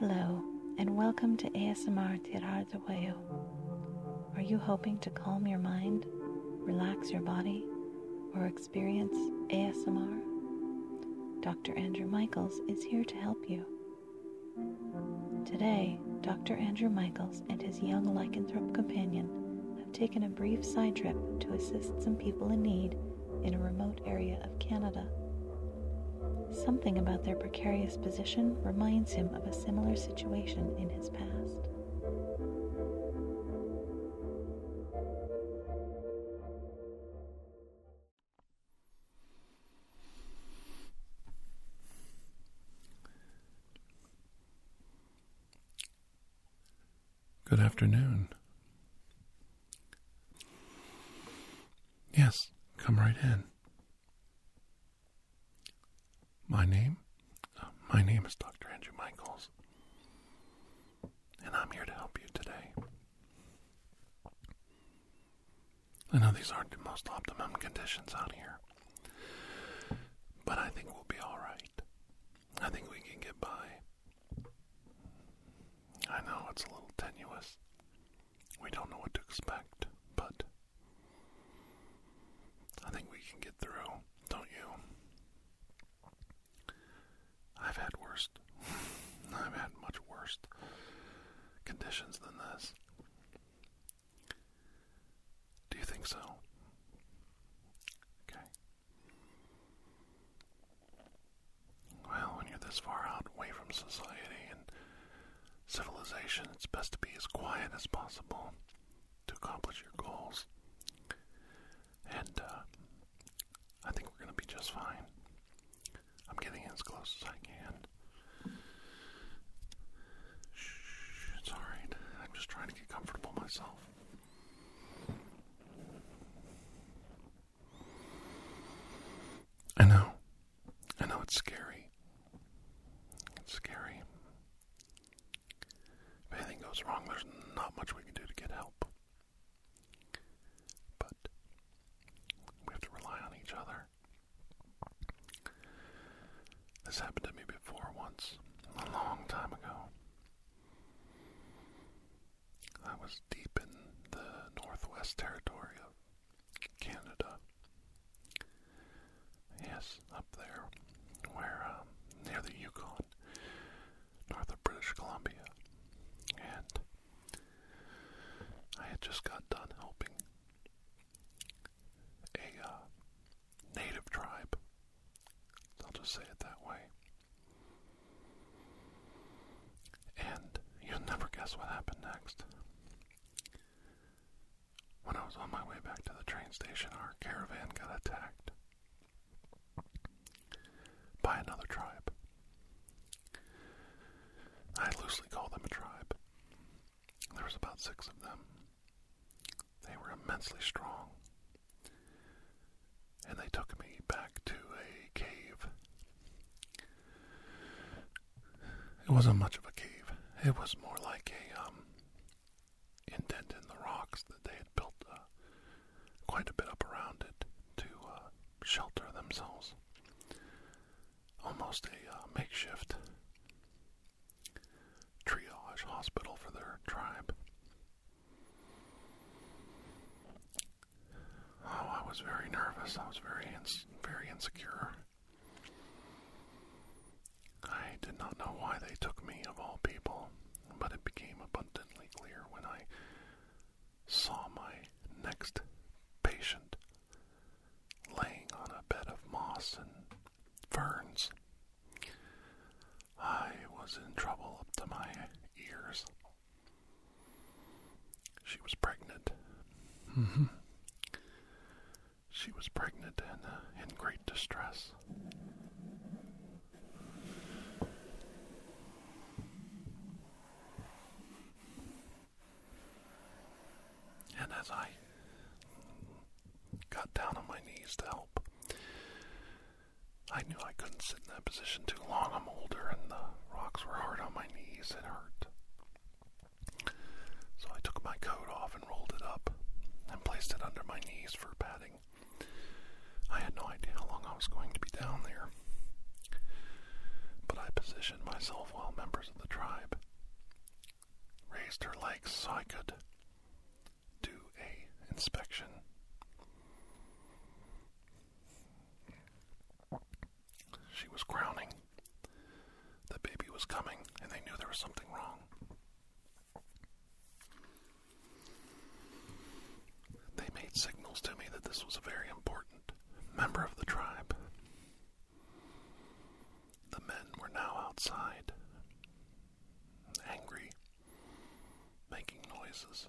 Hello, and welcome to ASMR Tirar de Cuello. Are you hoping to calm your mind, relax your body, or experience ASMR? Dr. Andrew Michaels is here to help you. Today, Dr. Andrew Michaels and his young lycanthrope companion have taken a brief side trip to assist some people in need in a remote area of Canada. Something about their precarious position reminds him of a similar situation in his past. Good afternoon. Yes, come right in. My name? Uh, my name is Dr. Andrew Michaels, and I'm here to help you today. I know these aren't the most optimum conditions out here, but I think we'll be alright. I think we can get by. I know it's a little tenuous. We don't know what to expect, but I think we can get through, don't you? I've had worse. I've had much worse conditions than this. Do you think so? Okay. Well, when you're this far out away from society and civilization, it's best to be as quiet as possible to accomplish your goals. And uh, I think we're going to be just fine. Getting as close as I can. Shh, it's alright. I'm just trying to get comfortable myself. I know. I know it's scary. It's scary. If anything goes wrong, there's not much we can do to get help. But we have to rely on each other. This happened to me before once, a long time ago. I was deep in the Northwest Territory of Canada. Yes, up there, where, um, near the Yukon, north of British Columbia. And I had just got done helping a uh, native tribe. I'll just say it that way. And you'll never guess what happened next. When I was on my way back to the train station, our caravan got attacked by another tribe. I loosely call them a tribe. There was about six of them. They were immensely strong. And they took me back to a cave. It wasn't much of a. It was more like a um, indent in the rocks that they had built uh, quite a bit up around it to uh, shelter themselves. Almost a uh, makeshift triage hospital for their tribe. Oh, I was very nervous. I was very, ins- very insecure. Did not know why they took me, of all people, but it became abundantly clear when I saw my next patient laying on a bed of moss and ferns. I was in trouble up to my ears. She was pregnant. Mm-hmm. She was pregnant and uh, in great distress. And as I got down on my knees to help, I knew I couldn't sit in that position too long. I'm older and the rocks were hard on my knees. It hurt. So I took my coat off and rolled it up and placed it under my knees for padding. I had no idea how long I was going to be down there. But I positioned myself while members of the tribe, raised her legs so I could do a inspection. She was crowning. The baby was coming, and they knew there was something wrong. They made signals to me that this was a very important member of. The men were now outside, angry, making noises.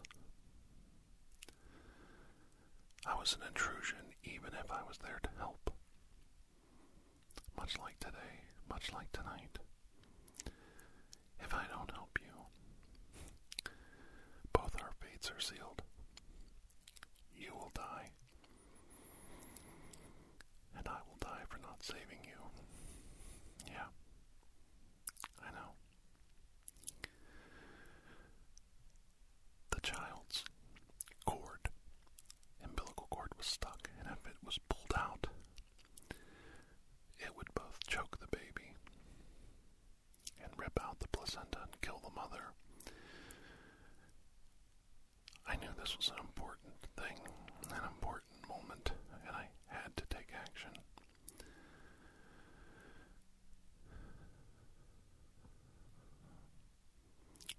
I was an intrusion even if I was there to help. Much like today, much like tonight. If I don't help you, both our fates are sealed. You will die, and I will die for not saving you. Yeah, I know. The child's cord, umbilical cord, was stuck, and if it was pulled out, it would both choke the baby and rip out the placenta and kill the mother. I knew this was an important thing, an important moment, and I had to take action.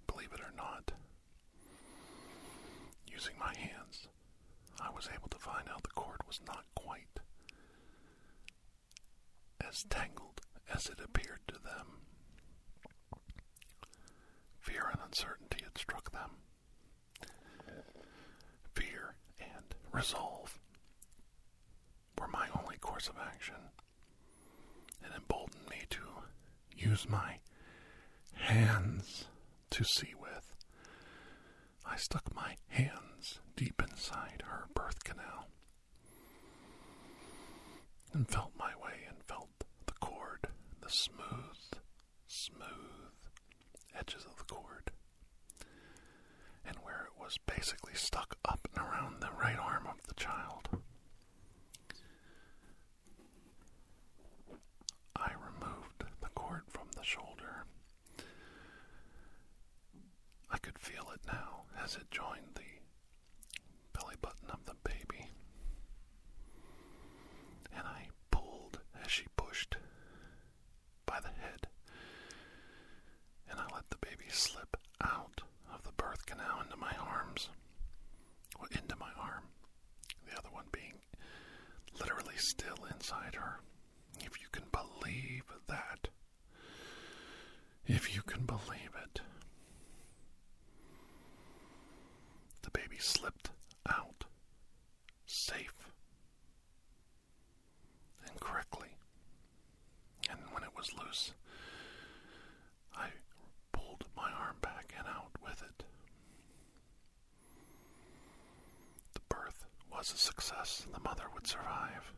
Believe it or not, using my hands, I was able to find out the cord was not quite as tangled as it appeared to them. Fear and uncertainty had struck them. Fear and resolve were my only course of action. It emboldened me to use my hands to see with. I stuck my hands deep inside her birth canal and felt my way and felt smooth, smooth edges of the cord, and where it was basically stuck up and around the right arm of the child. I removed the cord from the shoulder. I could feel it now as it joined the belly button of the baby. And I pulled as she pushed by the head. And I let the baby slip out of the birth canal into my arms. Well, into my arm. The other one being literally still inside her. If you can believe that. If you can believe it. The baby slipped out, safe and correctly. And when it was loose, I pulled my arm back and out with it. The birth was a success. The mother would survive.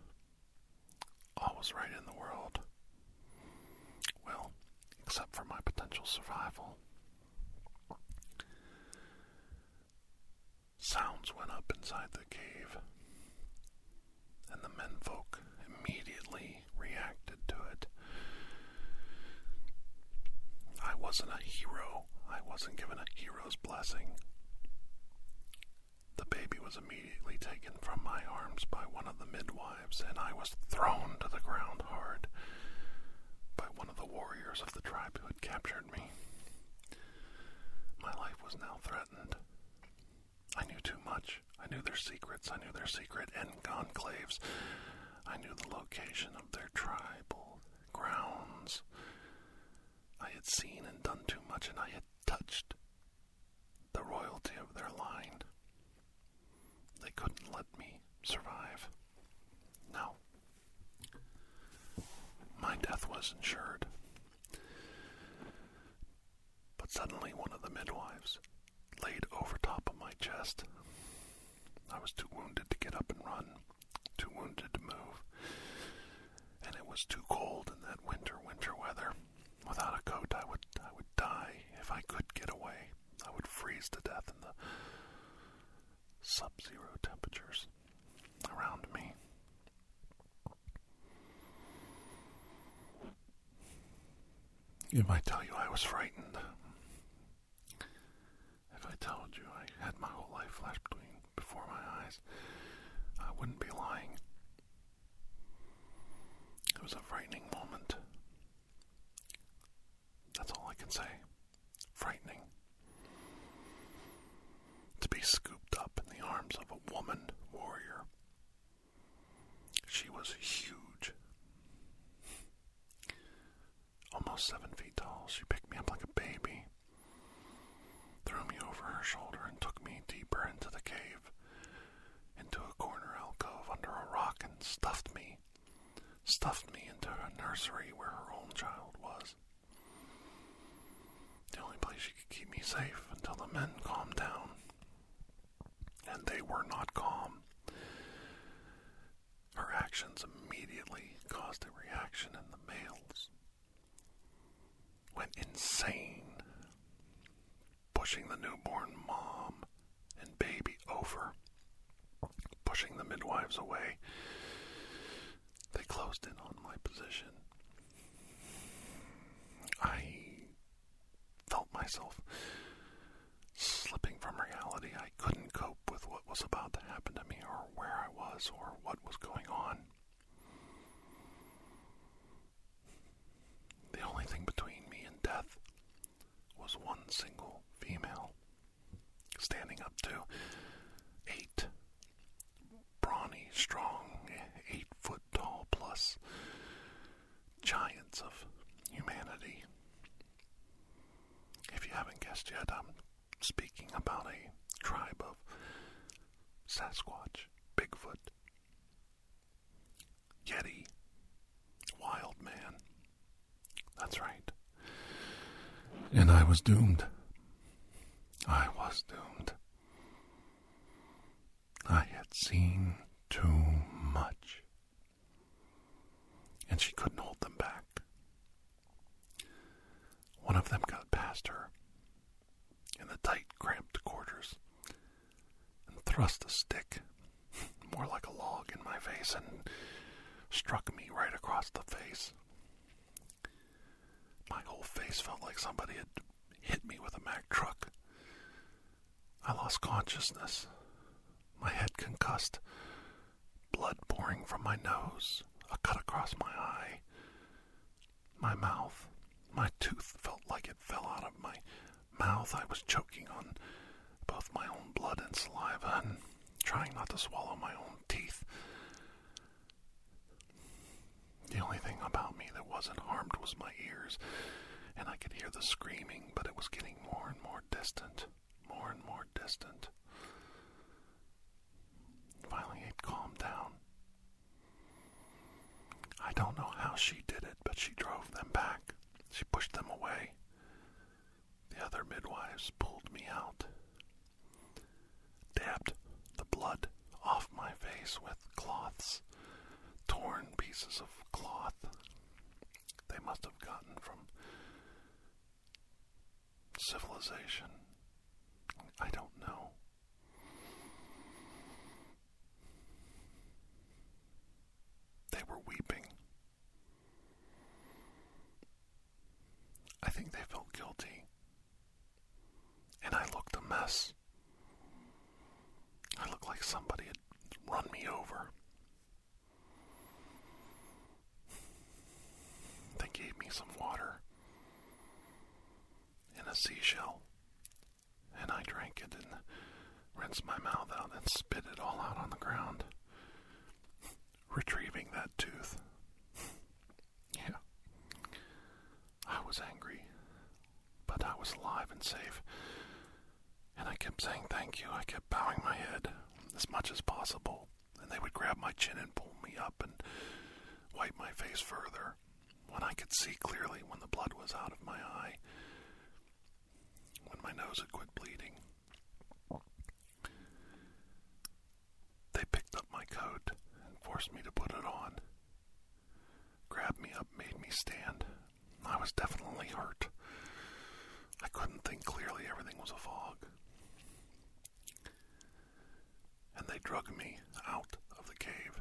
All was right in the world. Well, except for my potential survival. Sounds went up inside the cave, and the menfolk immediately reacted to it. I wasn't a hero. I wasn't given a hero's blessing. Was immediately taken from my arms by one of the midwives, and I was thrown to the ground hard by one of the warriors of the tribe who had captured me. My life was now threatened. I knew too much. I knew their secrets. I knew their secret enclaves. I knew the location of their tribal grounds. I had seen and done too much, and I had touched the royalty of their line. Couldn't let me survive. No. My death was insured. But suddenly one of the midwives laid over top of my chest. I was too wounded to get up and run, too wounded to move, and it was too cold in that winter, winter weather. Without a coat, I would, I would die if I could get away. I would freeze to death in the sub-zero temperatures around me. If I tell you I was frightened. If I told you I had my whole life flash between before my eyes, I wouldn't be lying. It was a frightening moment. That's all I can say. Frightening. To be scooped arms of a woman warrior. She was huge. Almost seven feet tall, she picked me up like a baby, threw me over her shoulder, and took me deeper into the cave, into a corner alcove under a rock, and stuffed me, stuffed me into a nursery where her own child was. The only place she could keep me safe until the men calmed down. And they were not calm. Her actions immediately caused a reaction in the males. Went insane, pushing the newborn mom and baby over, pushing the midwives away. They closed in on my position. I felt myself slipping from reality. I couldn't cope what was about to happen to me, or where I was, or what was going on. The only thing between me and death was one single female, standing up to eight brawny, strong, eight foot tall plus giants of humanity. If you haven't guessed yet, I'm speaking about a tribe of Sasquatch, Bigfoot, Yeti, Wild Man. That's right. And I was doomed. I was doomed. I had seen too much. And she couldn't hold them back. One of them got past her in the tight, cramped quarters and thrust a stick, more like a log, in my face and struck me right across the face. My whole face felt like somebody had hit me with a Mack truck. I lost consciousness, my head concussed, blood pouring from my nose, a cut across my eye, my mouth. My tooth felt like it fell out of my mouth. I was choking on both my own blood and saliva and trying not to swallow my own teeth. The only thing about me that wasn't harmed was my ears, and I could hear the screaming, but it was getting more and more distant, more and more distant. Finally, it calmed down. I don't know how she did it, but she drove them back. She pushed them away. The other midwives pulled me out, dabbed the blood off my face with cloths, torn pieces of cloth they must have gotten from civilization. I don't know. They were weeping. I think they felt guilty. And I looked a mess. I looked like somebody had run me over. They gave me some water in a seashell, and I drank it and rinsed my mouth out and spit it all out on the ground, retrieving that tooth. yeah. I was angry, but I was alive and safe. And I kept saying thank you. I kept bowing my head as much as possible. And they would grab my chin and pull me up and wipe my face further when I could see clearly when the blood was out of my eye, when my nose had quit bleeding. They picked up my coat and forced me to put it on, grabbed me up, made me stand. I was definitely hurt. I couldn't think clearly, everything was a fog. And they drug me out of the cave.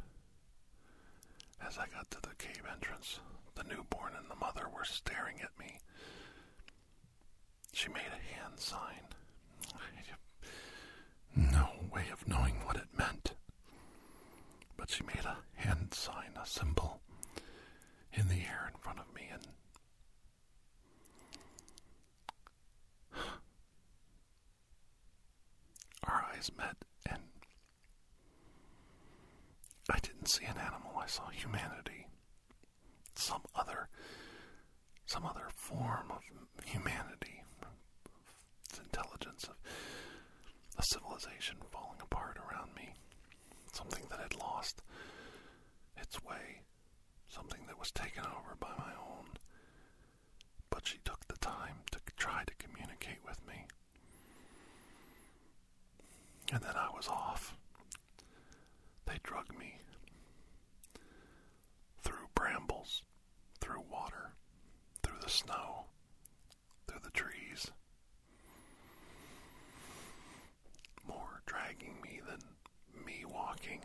As I got to the cave entrance, the newborn and the mother were staring at me. she made a hand sign. No way of knowing what it meant. But she made a hand sign, a symbol, in the air in front of me, and met, and I didn't see an animal, I saw humanity. Some other some other form of humanity, intelligence, of a civilization falling apart around me, something that had lost its way, something that was taken over by my own. But she took the time to try to communicate with me. And then I was off. They drug me through brambles, through water, through the snow, through the trees. More dragging me than me walking.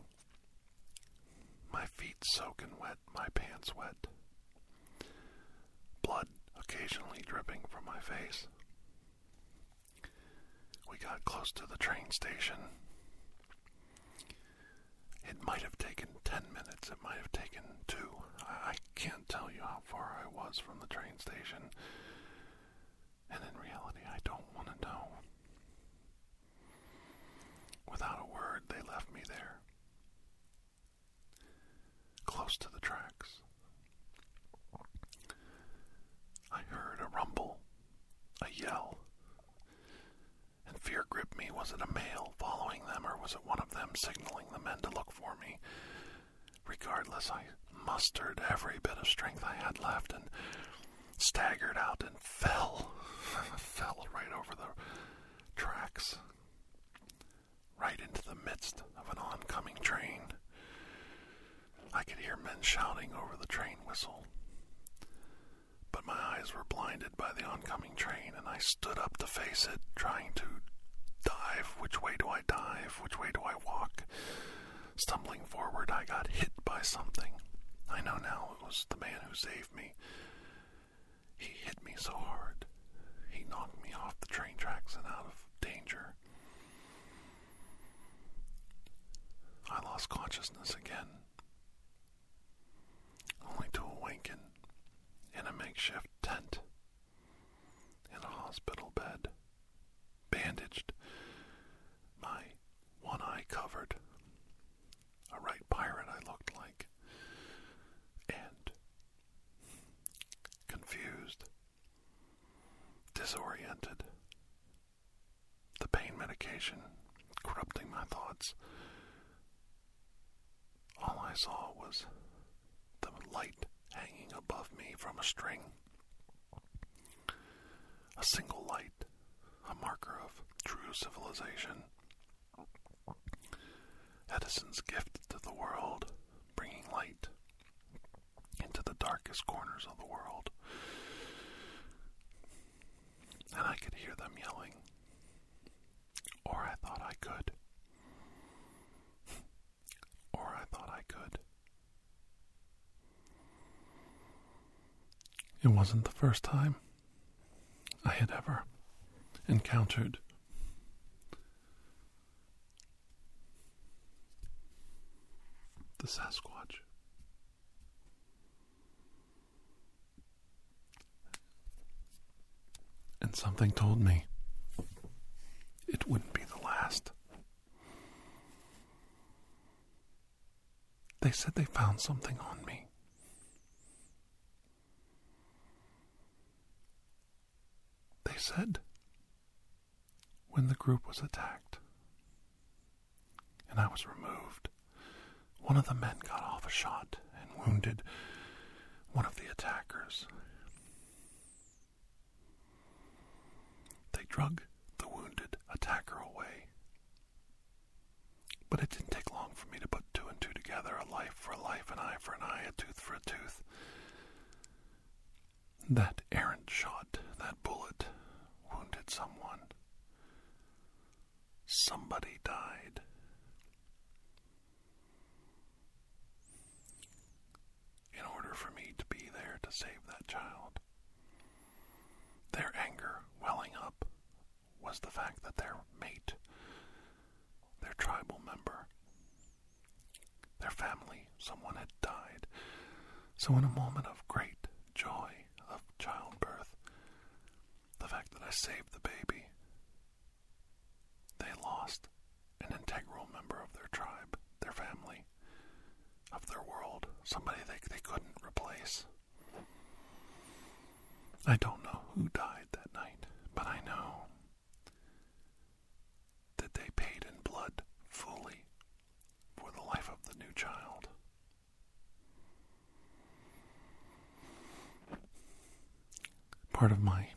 My feet soaking wet, my pants wet. Blood occasionally dripping from my face. We got close to the train station. It might have taken ten minutes, it might have taken two. I, I can't tell you how far I was from the train station. And in reality, I don't want to know. Without a word, they left me there. Close to the tracks. I heard a rumble, a yell, and fear gripped me. Was it a male following them, or was it one of them signaling the men to look for me? Regardless, I mustered every bit of strength I had left and staggered out and fell. fell right over the tracks, right into the midst of an oncoming train. I could hear men shouting over the train whistle. But my eyes were blinded by the oncoming train, and I stood up to face it, trying to dive. Which way do I dive? Which way do I walk? Stumbling forward, I got hit by something. I know now it was the man who saved me. He hit me so hard. He knocked me off the train tracks and out of danger. I lost consciousness again, only to awaken in a makeshift tent in a hospital bed, bandaged, my one eye covered. A right pirate I looked like, and confused, disoriented, the pain medication corrupting my thoughts. All I saw was the light hanging above me from a string. A single light, a marker of true civilization. Edison's gift to the world, bringing light into the darkest corners of the world. And I could hear them yelling. Or I thought I could. Or I thought I could. It wasn't the first time I had ever encountered the Sasquatch. And something told me it wouldn't be the last. They said they found something on me. They said when the group was attacked and I was removed, one of the men got off a shot and wounded one of the attackers. They drug the wounded attacker away. But it didn't take long for me to put two and two together a life for a life, an eye for an eye, a tooth for a tooth. That errant shot, that bullet, wounded someone. Somebody died. In order for me to be there to save that child. Their anger welling up was the fact that their mate, their tribal member, their family, someone had died. So, in a moment of great joy of childbirth, the fact that I saved the baby, they lost an integral member of their tribe, their family, of their world, somebody they, they couldn't replace. I don't know who died that night, but I know that they paid in blood fully for the life of the new child. Part of my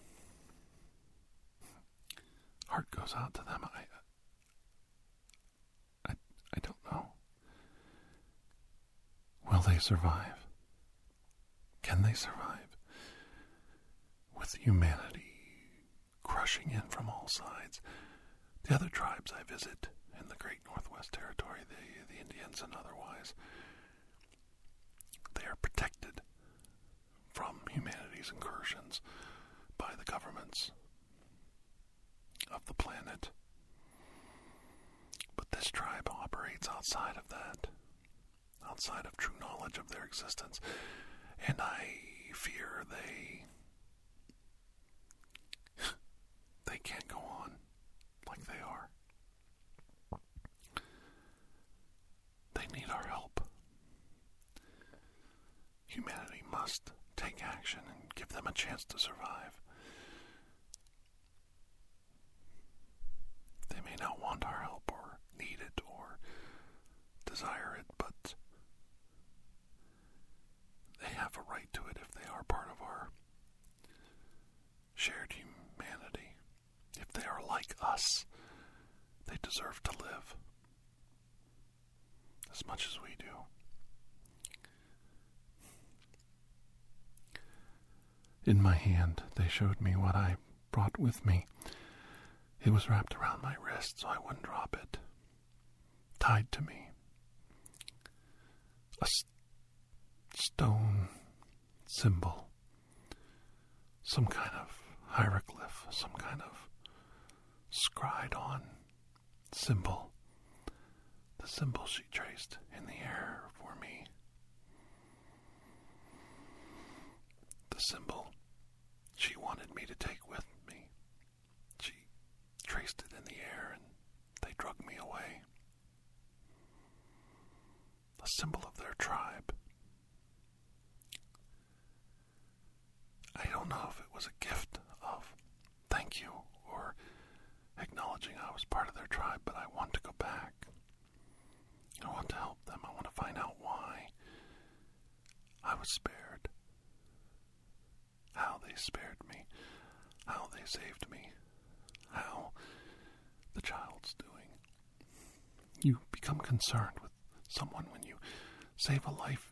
heart goes out to them. I, I, I don't know. Will they survive? Can they survive? With humanity crushing in from all sides, the other tribes I visit in the Great Northwest Territory, the, the Indians and otherwise, they are protected from humanity's incursions by the governments of the planet. But this tribe operates outside of that, outside of true knowledge of their existence, and I fear they they can't go on like they are. They need our help. Humanity must take action and give them a chance to survive. They may not want our help or need it or desire it, but they have a right to it if they are part of our shared humanity. If they are like us, they deserve to live as much as we do. In my hand, they showed me what I brought with me. It was wrapped around my wrist so I wouldn't drop it. Tied to me. A s- stone symbol. Some kind of hieroglyph, some kind of scried on symbol. The symbol she traced in the air for me. The symbol she wanted me to take with me. She traced it in the air and they drug me away. A symbol of their tribe. I don't know if it was a gift of thank you or acknowledging I was part of their tribe, but I want to go back. I want to help them. I want to find out why I was spared. How they spared me. How they saved me. How the child's doing. You become concerned with someone when you save a life.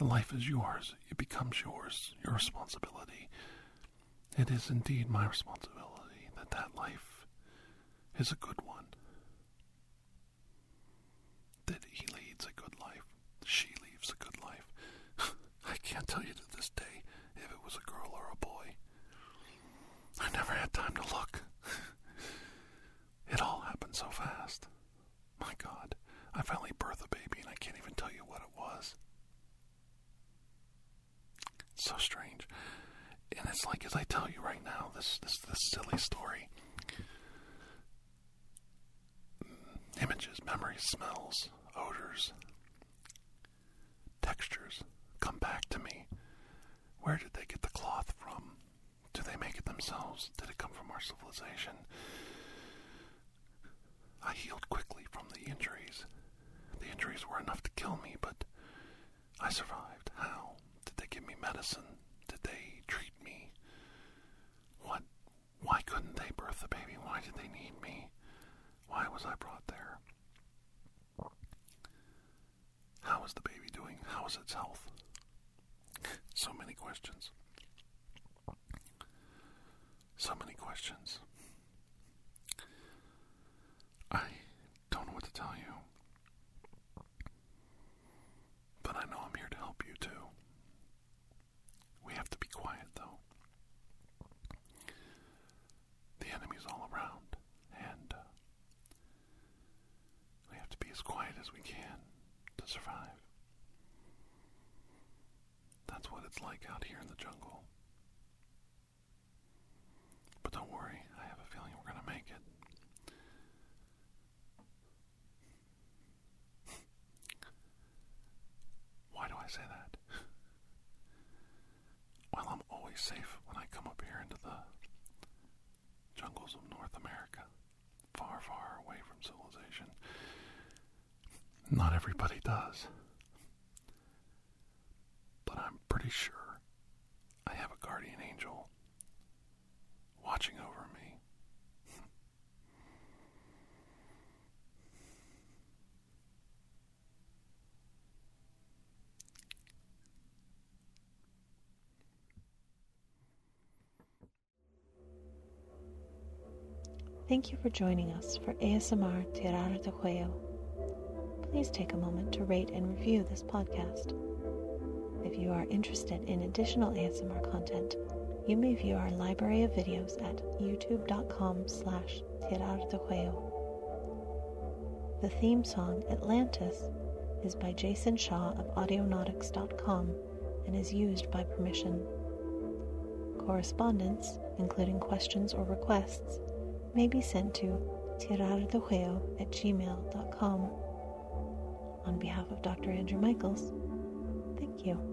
The life is yours. It becomes yours, your responsibility. It is indeed my responsibility that that life is a good one. That he leads a good life. She leads a good life. I can't tell you to this day if it was a girl or a boy. I never had time to look. it all happened so fast. My God, I finally birthed a baby and I can't even tell you what it was. So strange. And it's like as I tell you right now, this this this silly story. Images, memories, smells, odors, textures come back to me. Where did they get the cloth from? Do they make it themselves? Did it come from our civilization? I healed quickly from the injuries. The injuries were enough to kill me, but I survived. How? Give me medicine? Did they treat me? What? Why couldn't they birth the baby? Why did they need me? Why was I brought there? How is the baby doing? How is its health? So many questions. So many questions. I don't know what to tell you. But I know we can to survive. That's what it's like out here in the jungle. But don't worry, I have a feeling we're going to make it. Why do I say that? well, I'm always safe when I come up here into the jungles of North America, far, far away from civilization. Not everybody does. But I'm pretty sure I have a guardian angel watching over me. Thank you for joining us for ASMR Tirar de Cuello. Please take a moment to rate and review this podcast. If you are interested in additional ASMR content, you may view our library of videos at youtube.com slash de. The theme song, Atlantis, is by Jason Shaw of Audionautix.com and is used by permission. Correspondence, including questions or requests, may be sent to tirardejuego at gmail.com. On behalf of Dr. Andrew Michaels, thank you.